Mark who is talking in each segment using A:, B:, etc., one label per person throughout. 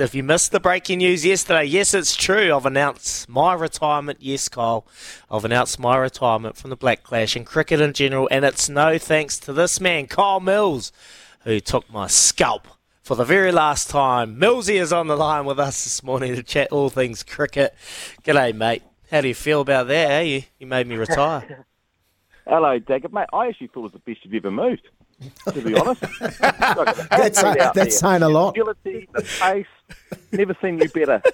A: If you missed the breaking news yesterday, yes, it's true. I've announced my retirement. Yes, Kyle. I've announced my retirement from the Black Clash and cricket in general, and it's no thanks to this man, Kyle Mills, who took my scalp for the very last time. Millsy is on the line with us this morning to chat all things cricket. G'day, mate. How do you feel about that? Eh? You, you made me retire.
B: Hello, Daggett, mate. I actually thought it was the best you've ever moved. To be honest,
C: That's, that's saying a lot.
B: Agility, the pace, never seen you better.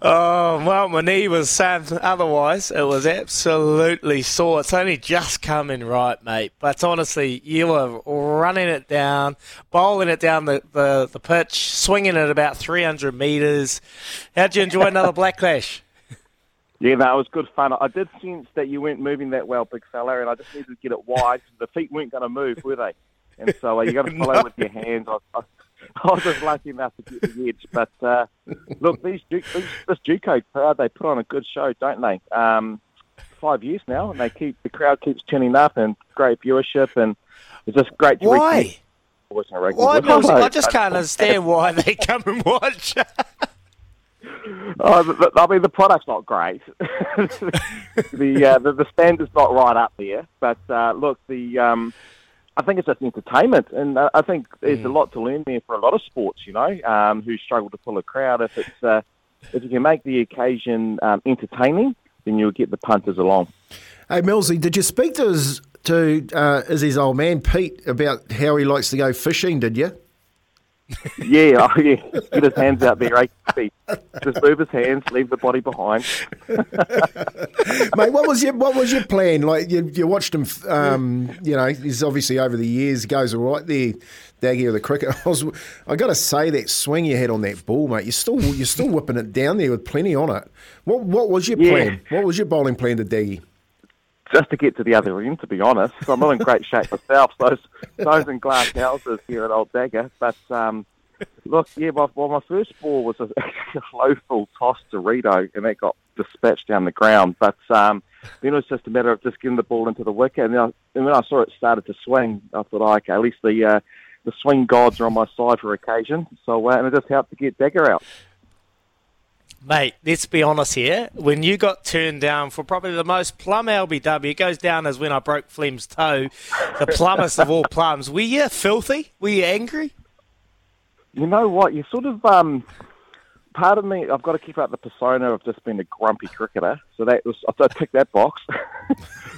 A: Oh, well, my knee was saying otherwise. It was absolutely sore. It's only just coming right, mate. But honestly, you were running it down, bowling it down the, the, the pitch, swinging it about 300 metres. How'd you enjoy another Black Clash?
B: Yeah, no, it was good fun. I did sense that you weren't moving that well, big fella, and I just needed to get it wide. The feet weren't going to move, were they? And so uh, you got to follow
A: No.
B: with your hands. I, I, I was just lucky enough to get the edge. But uh, look, these, these this Juco crowd, they put on a good show, don't they? Um, five years now, and they keep the crowd keeps tuning up, and great viewership, and it's just great to
A: Why?
B: reconnect with watching rugby.
A: Why,
B: Well,
A: I just can't understand why they come and watch.
B: Oh, the, the, I mean, the product's not great. the, uh, the the standard's not right up there. But uh, look, the um, I think it's just entertainment, and I think there's a lot to learn there for a lot of sports. You know, um, who struggle to pull a crowd. If it's uh, if you can make the occasion um, entertaining, then you'll get the punters along.
C: Hey, Millsy, did you speak to his to uh, Izzy's old man Pete about how he likes to go fishing? Did you?
B: Yeah, oh, yeah. Get his hands out there, right? Just move his hands, leave the body behind.
C: Mate, what was your what was your plan? Like you, you watched him, um, you know, he's obviously over the years goes right there, Daggy of the cricket. I was, I got to say that swing you had on that ball, mate. You're still you're still whipping it down there with plenty on it. What what was your
B: Yeah.
C: plan? What was your bowling plan to Daggy?
B: just to get to the other end, to be honest. So I'm not in great shape myself. Those those in glass houses here at Old Dagger. But um, look, yeah, my, well, my first ball was a, a low full toss to Rito, and that got dispatched down the ground. But um, then it was just a matter of just getting the ball into the wicket. And, I, and when I saw it started to swing, I thought, oh, okay, at least the uh, the swing gods are on my side for occasion. So uh, and it just helped to get Dagger out.
A: Mate, let's be honest here. When you got turned down for probably the most plum LBW, it goes down as when I broke Flem's toe, the plumbest of all plums. Were you filthy? Were you angry?
B: You know what? You sort of um, part of me. I've got to keep up the persona of just being a grumpy cricketer. So that was I ticked that box.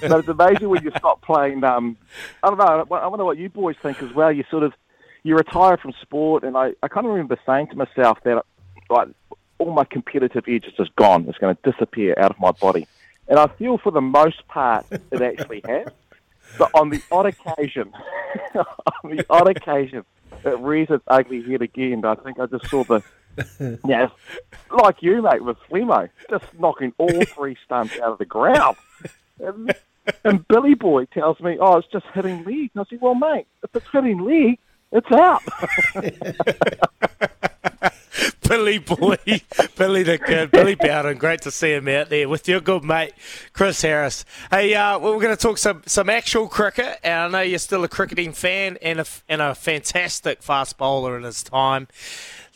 B: but it's amazing when you stop playing. Um, I don't know. I wonder what you boys think as well. You sort of you retire from sport, and I, I kind of remember saying to myself that like all my competitive edge is just gone. It's going to disappear out of my body, and I feel for the most part it actually has. But on the odd occasion, on the odd occasion, it rears its ugly head again. I think I just saw the, yeah, like you, mate, with Flemo, just knocking all three stumps out of the ground. And, and Billy Boy tells me, oh, it's just hitting leg. And I say, well, mate, if it's hitting leg, it's out.
A: Billy boy, Billy the kid, Billy Bowden. Great to see him out there with your good mate Chris Harris. Hey, uh, well, we're going to talk some some actual cricket, and I know you're still a cricketing fan and a and a fantastic fast bowler in his time.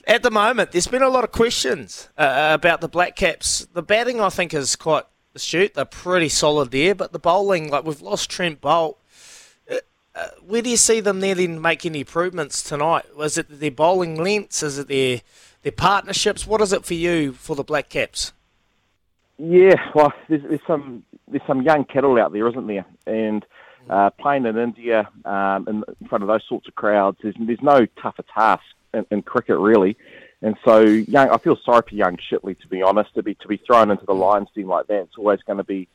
A: At the moment, there's been a lot of questions uh, about the Black Caps. The batting, I think, is quite astute. They're pretty solid there, but the bowling, like we've lost Trent Boult. Uh, where do you see them nearly make any improvements tonight? Was it their bowling lengths? Is it their their partnerships? What is it for you for the Black Caps?
B: Yeah, well, there's, there's some there's some young cattle out there, isn't there? And uh, playing in India um, in, in front of those sorts of crowds, there's, there's no tougher task in, in cricket really. And so, young, I feel sorry for young Shipley, to be honest. To be to be thrown into the Lions team like that, it's always going to be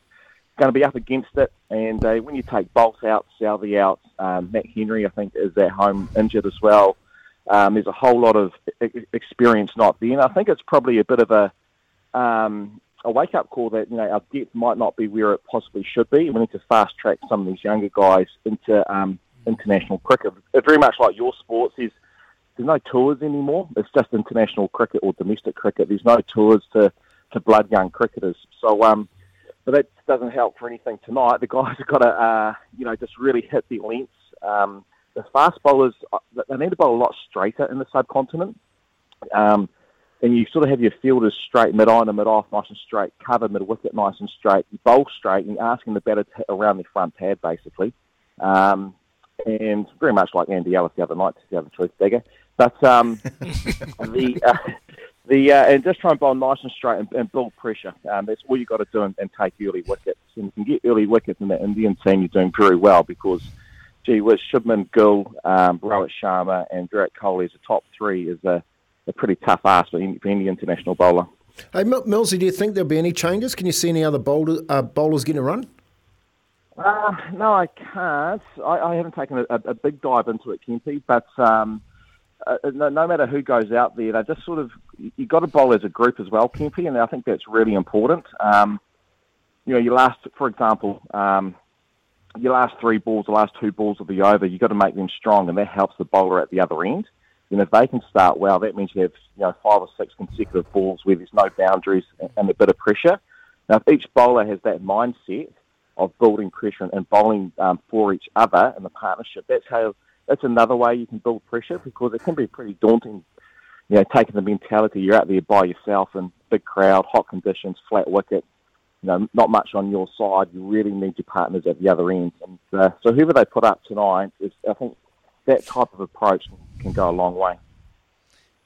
B: going to be up against it. And uh, when you take Boult out, Southey out, um, Matt Henry, I think, is at home injured as well. Um, there's a whole lot of experience not there, and I think it's probably a bit of a um, a wake up call that you know our depth might not be where it possibly should be. We need to fast track some of these younger guys into um, international cricket. Very much like your sports. There's there's no tours anymore. It's just international cricket or domestic cricket. There's no tours to, to blood young cricketers. So um, but that doesn't help for anything tonight. The guys have got to uh, you know just really hit the lengths. Um, the fast bowlers uh, they need to bowl a lot straighter in the subcontinent. Um, and you sort of have your fielders straight, mid on and mid off, nice and straight, cover mid wicket, nice and straight. You bowl straight, and you're asking the batter to hit around the front pad, basically. Um, and very much like Andy Ellis the other night, to the truth, Digger. But um, the uh, the uh, and just try and bowl nice and straight and, and build pressure. Um, that's all you got to do and, and, take early wickets. And you can get early wickets in the Indian team, you're doing very well because, gee whiz, Shubman Gill, um, Rohit Sharma, and Virat Kohli as a top three is a a pretty tough ask for any, for any international bowler.
C: Hey, Millsy, do you think there'll be any changes? Can you see any other bowler, uh, bowlers getting a run?
B: Uh, no, I can't. I, I haven't taken a, a, big dive into it, Kempy, but um, uh, no, no, matter who goes out there, they just sort of you got to bowl as a group as well, Kempy, and I think that's really important. Um, you know, your last, for example, um, your last three balls, the last two balls of the over, you've got to make them strong, and that helps the bowler at the other end. And if they can start well, that means you have you know five or six consecutive balls where there's no boundaries and a bit of pressure. Now, if each bowler has that mindset of building pressure and bowling um, for each other in the partnership, that's how that's another way you can build pressure because it can be pretty daunting. You know, taking the mentality you're out there by yourself in big crowd, hot conditions, flat wicket. You know, not much on your side. You really need your partners at the other end. And uh, so, whoever they put up tonight is, I think, that type of approach can go a long way.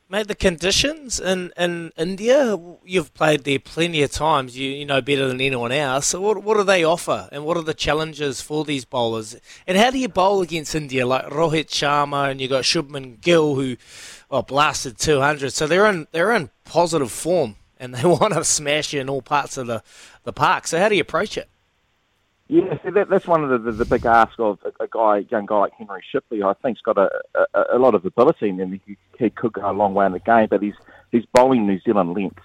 A: Mate, the conditions in, in India, you've played there plenty of times. You, you know better than anyone else. So, what, what do they offer, and what are the challenges for these bowlers? And how do you bowl against India, like Rohit Sharma, and you've got Shubman Gill, who well, blasted 200. So they're in they're in positive form, and they want to smash you in all parts of the, the park. So, how do you approach it?
B: Yeah, see, that, that's one of the, the, the big ask of a, a, guy, young guy like Henry Shipley. I think's got a, a, a lot of ability, and he, he could go a long way in the game. But he's he's bowling New Zealand lengths.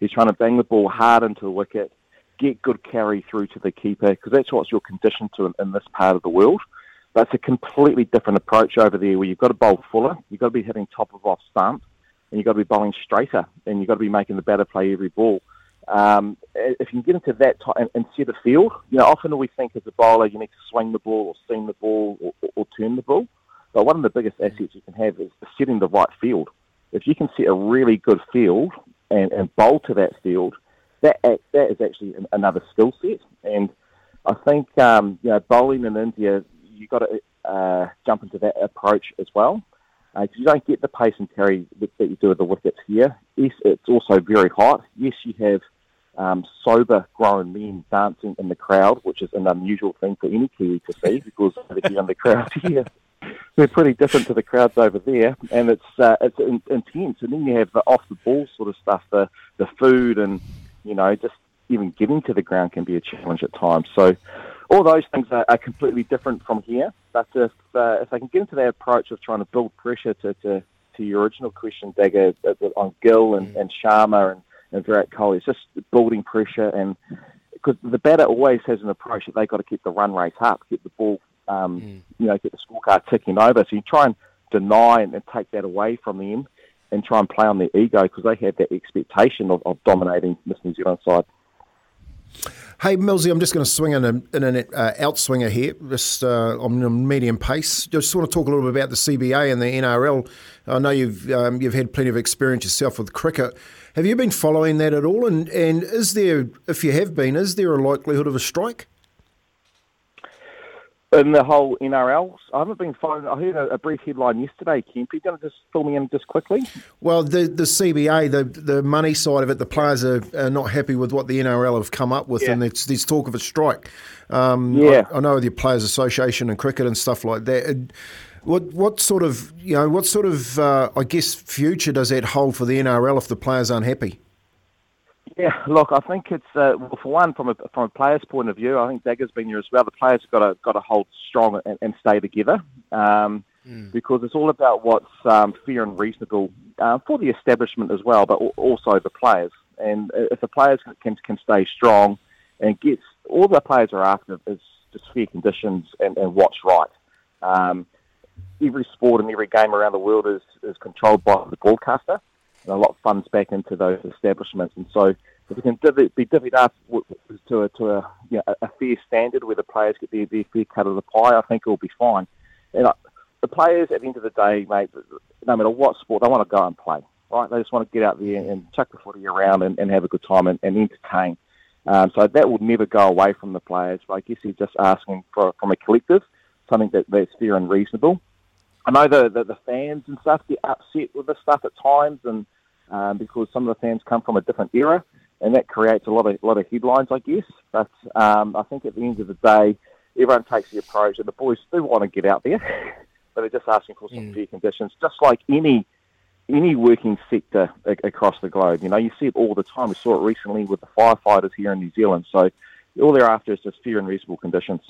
B: He's trying to bang the ball hard into the wicket, get good carry through to the keeper, because that's what you're conditioned to in, in this part of the world. But it's a completely different approach over there, where you've got to bowl fuller, you've got to be hitting top of off stump, and you've got to be bowling straighter, and you've got to be making the batter play every ball. Um, if you can get into that t- and, and set a field, you know, often we think as a bowler you need to swing the ball or seam the ball or, or, or turn the ball. But one of the biggest assets you can have is setting the right field. If you can set a really good field and, and bowl to that field, that that is actually another skill set. And I think um, you know bowling in India, you got to uh, jump into that approach as well. Uh, you don't get the pace and carry that, that you do with the wickets here. Yes, it's also very hot. Yes, you have um, sober grown men dancing in the crowd, which is an unusual thing for any Kiwi to see because if you're in the crowd here, they're pretty different to the crowds over there, and it's uh, it's in, intense. And then you have the off the ball sort of stuff, the the food, and you know just even getting to the ground can be a challenge at times. So all those things are, are completely different from here. But if uh, if they can get into that approach of trying to build pressure to to, to your original question, Dagger, uh, on Gill and, mm. and Sharma and and Virat Kohli. It's just building pressure, and because the batter always has an approach that they've got to keep the run rate up, get the ball, um, mm. you know, get the scorecard ticking over. So you try and deny and, and take that away from them, and try and play on their ego because they have that expectation of, of dominating this New Zealand side.
C: Hey, Millsy, I'm just going to swing in, a, in an uh, outswinger here, just uh, on a medium pace. Just want to talk a little bit about the CBA and the NRL. I know you've um, you've had plenty of experience yourself with cricket. Have you been following that at all? And and is there, if you have been, is there a likelihood of a strike?
B: In the whole NRL, I haven't been following. I heard a, a brief headline yesterday. Kemp, you going to just fill me in just quickly?
C: Well, the the CBA, the the money side of it, the players are, are not happy with what the NRL have come up with, yeah. and there's, there's talk of a strike. Um, yeah, I, I, know with your Players Association and cricket and stuff like that. It, what what sort of you know what sort of uh, I guess future does that hold for the NRL if the players aren't happy?
B: Yeah, look, I think it's uh, well, for one from a from a player's point of view. I think Dagger's been here as well. The players have got to got to hold strong and, and stay together. Um, mm. because it's all about what's um, fair and reasonable uh, for the establishment as well, but also the players. And if the players can, can stay strong and gets all the players are after is just fair conditions and, and what's right. Um, every sport and every game around the world is, is controlled by the broadcaster, and a lot of funds back into those establishments. And so, if we can divvy, be divvied up to a, to a, you know, a fair standard where the players get their, their fair cut of the pie, I think it will be fine. And uh, the players, at the end of the day, mate, no matter what sport, they want to go and play, right? They just want to get out there and chuck the footy around and, and have a good time and, and entertain. Um, so that will never go away from the players. But I guess he's just asking for from a collective something that, that's fair and reasonable. I know the, the, the fans and stuff get upset with this stuff at times, and um, because some of the fans come from a different era, and that creates a lot of a lot of headlines, I guess. But um, I think at the end of the day, everyone takes the approach, and the boys do want to get out there, but they're just asking for some mm. fair conditions, just like any any working sector across the globe. You know, you see it all the time. We saw it recently with the firefighters here in New Zealand. So all they're after is just fair and reasonable conditions.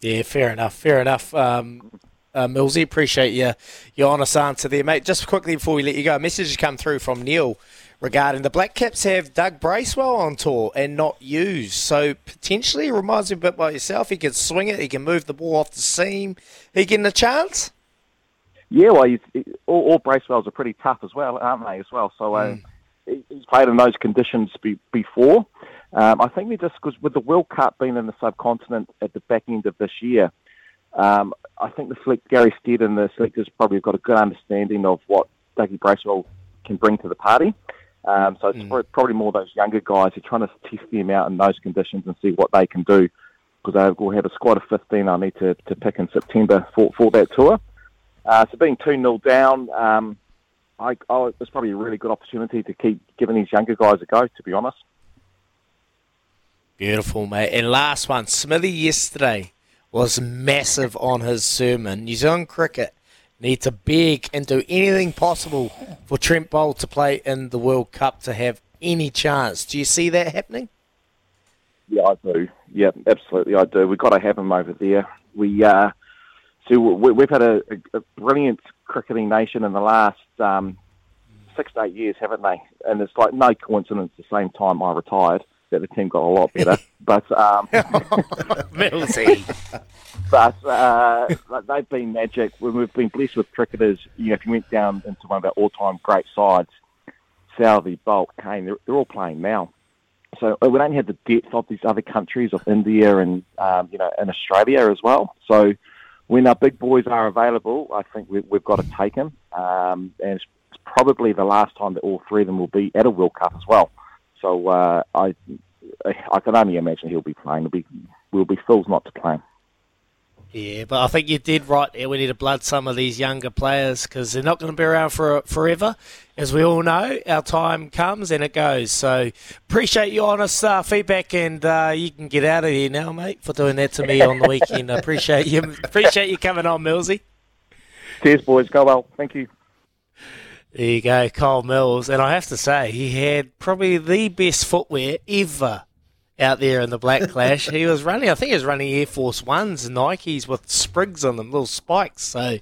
A: Yeah, fair enough. Fair enough. Um, uh, Millsy, appreciate your, your honest answer there, mate. Just quickly before we let you go, a message has come through from Neil regarding the Black Caps have Doug Bracewell on tour and not used. So potentially reminds me a bit about yourself. He can swing it, he can move the ball off the seam. He getting a chance?
B: Yeah, well, all, all Bracewells are pretty tough as well, aren't they? As well, so uh, mm. he, he's played in those conditions be, before. Um, I think we just because with the World Cup being in the subcontinent at the back end of this year, um, I think the select, Gary Stead and the selectors probably have got a good understanding of what Dougie Bracewell can bring to the party. Um, so it's mm. probably more those younger guys who are trying to test them out in those conditions and see what they can do. Because they will have a squad of 15 I need to, to pick in September for, for that tour. Uh, so being 2 0 down, um, I, I, it's probably a really good opportunity to keep giving these younger guys a go, to be honest.
A: Beautiful, mate. And last one, Smithy yesterday was massive on his sermon. New Zealand cricket need to beg and do anything possible for Trent Boult to play in the World Cup to have any chance. Do you see that happening?
B: Yeah, I do. Yeah, absolutely, I do. We've got to have him over there. We uh, so we, have had a, a, brilliant cricketing nation in the last um, six to eight years, haven't they? And it's like no coincidence. The same time I retired, that the team got a lot better. but um, but uh, they've been magic. When we've been blessed with cricketers. You know, if you went down into one of our all-time great sides, Southey, Boult, Kane, they're, they're all playing now. So we don't have the depth of these other countries of India and um, you know and Australia as well. So when our big boys are available, I think we, have got to take them. Um, and it's probably the last time that all three of them will be at a World Cup as well. So uh, I, I can only imagine he'll be playing. We'll be, we'll be fools not to play him.
A: Yeah, but I think you did right there. We need to blood some of these younger players because they're not going to be around for forever. As we all know, our time comes and it goes. So appreciate your honest uh, feedback, and uh, you can get out of here now, mate, for doing that to me on the weekend. I appreciate you. Appreciate you coming on, Millsy.
B: Cheers, boys. Go well. Thank you.
A: There you go, Kyle Mills. And I have to say, he had probably the best footwear ever out there in the Black Clash. he was running, I think he was running Air Force Ones Nikes with sprigs on them, little spikes. So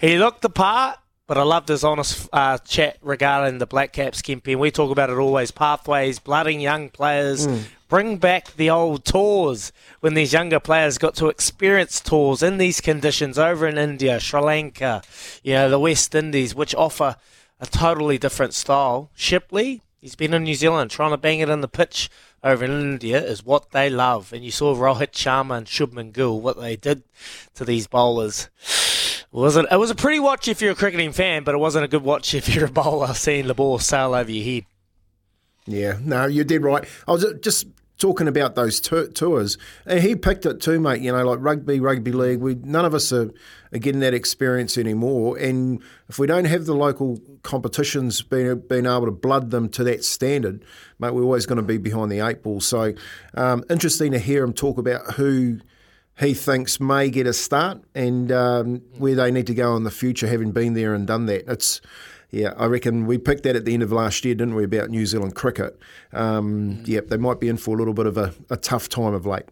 A: he looked the part. But I loved his honest uh, chat regarding the Black Caps campaign. We talk about it always pathways, blooding young players, mm. Bring back the old tours when these younger players got to experience tours in these conditions over in India, Sri Lanka, you know, the West Indies, which offer a totally different style. Shipley, he's been in New Zealand trying to bang it in the pitch over in India is what they love. And you saw Rohit Sharma and Shubman Gill, what they did to these bowlers. It wasn't it was a pretty watch if you're a cricketing fan, but it wasn't a good watch if you're a bowler seeing the ball sail over your head.
C: Yeah, no, you did right. I was just talking about those t- tours, and he picked it too, mate. You know, like rugby, rugby league. We none of us are, are, getting that experience anymore, and if we don't have the local competitions being being able to blood them to that standard, mate, we're always going to be behind the eight ball. So, um, interesting to hear him talk about who he thinks may get a start and um, where they need to go in the future, having been there and done that. It's yeah, I reckon we picked that at the end of last year, didn't we, about New Zealand cricket? Um, mm. Yep, they might be in for a little bit of a, a tough time of late.